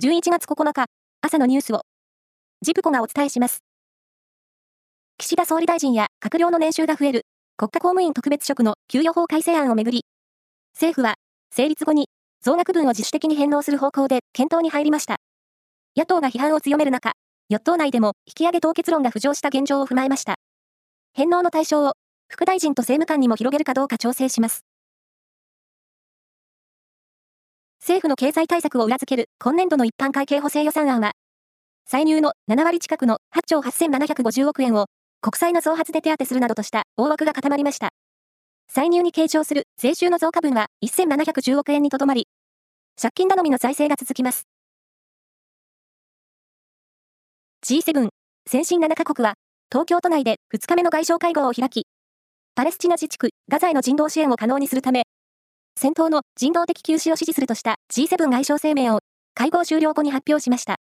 11月9日、朝のニュースを、ジプコがお伝えします。岸田総理大臣や閣僚の年収が増える国家公務員特別職の給与法改正案をめぐり、政府は成立後に増額分を自主的に返納する方向で検討に入りました。野党が批判を強める中、与党内でも引き上げ凍結論が浮上した現状を踏まえました。返納の対象を副大臣と政務官にも広げるかどうか調整します。政府の経済対策を裏付ける今年度の一般会計補正予算案は、歳入の7割近くの8兆8750億円を国債の増発で手当するなどとした大枠が固まりました。歳入に計上する税収の増加分は1710億円にとどまり、借金頼みの財政が続きます。G7 先進7カ国は東京都内で2日目の外相会合を開き、パレスチナ自治区ガザへの人道支援を可能にするため、戦闘の人道的休止を支持するとした G7 外相声明を会合終了後に発表しました。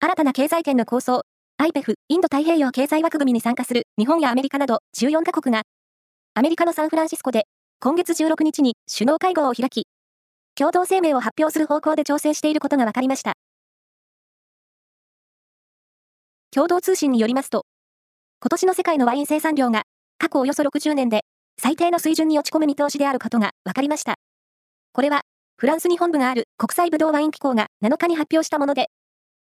新たな経済圏の構想、IPEF インド太平洋経済枠組みに参加する日本やアメリカなど14カ国が、アメリカのサンフランシスコで今月16日に首脳会合を開き、共同声明を発表する方向で調整していることが分かりました。共同通信によりますと、今年の世界のワイン生産量が過去およそ60年で最低の水準に落ち込む見通しであることが分かりました。これは、フランスに本部がある国際ブドウワイン機構が7日に発表したもので、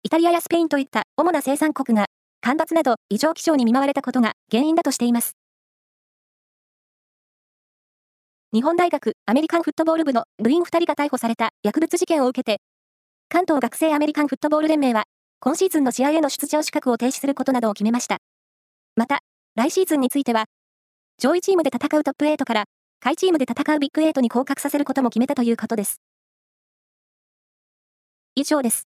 イタリアやスペインといった主な生産国が干ばつなど異常気象に見舞われたことが原因だとしています。日本大学アメリカンフットボール部の部員2人が逮捕された薬物事件を受けて、関東学生アメリカンフットボール連盟は、今シーズンの試合への出場資格を停止することなどを決めました。また、来シーズンについては、上位チームで戦うトップ8から、下位チームで戦うビッグ8に降格させることも決めたということです。以上です。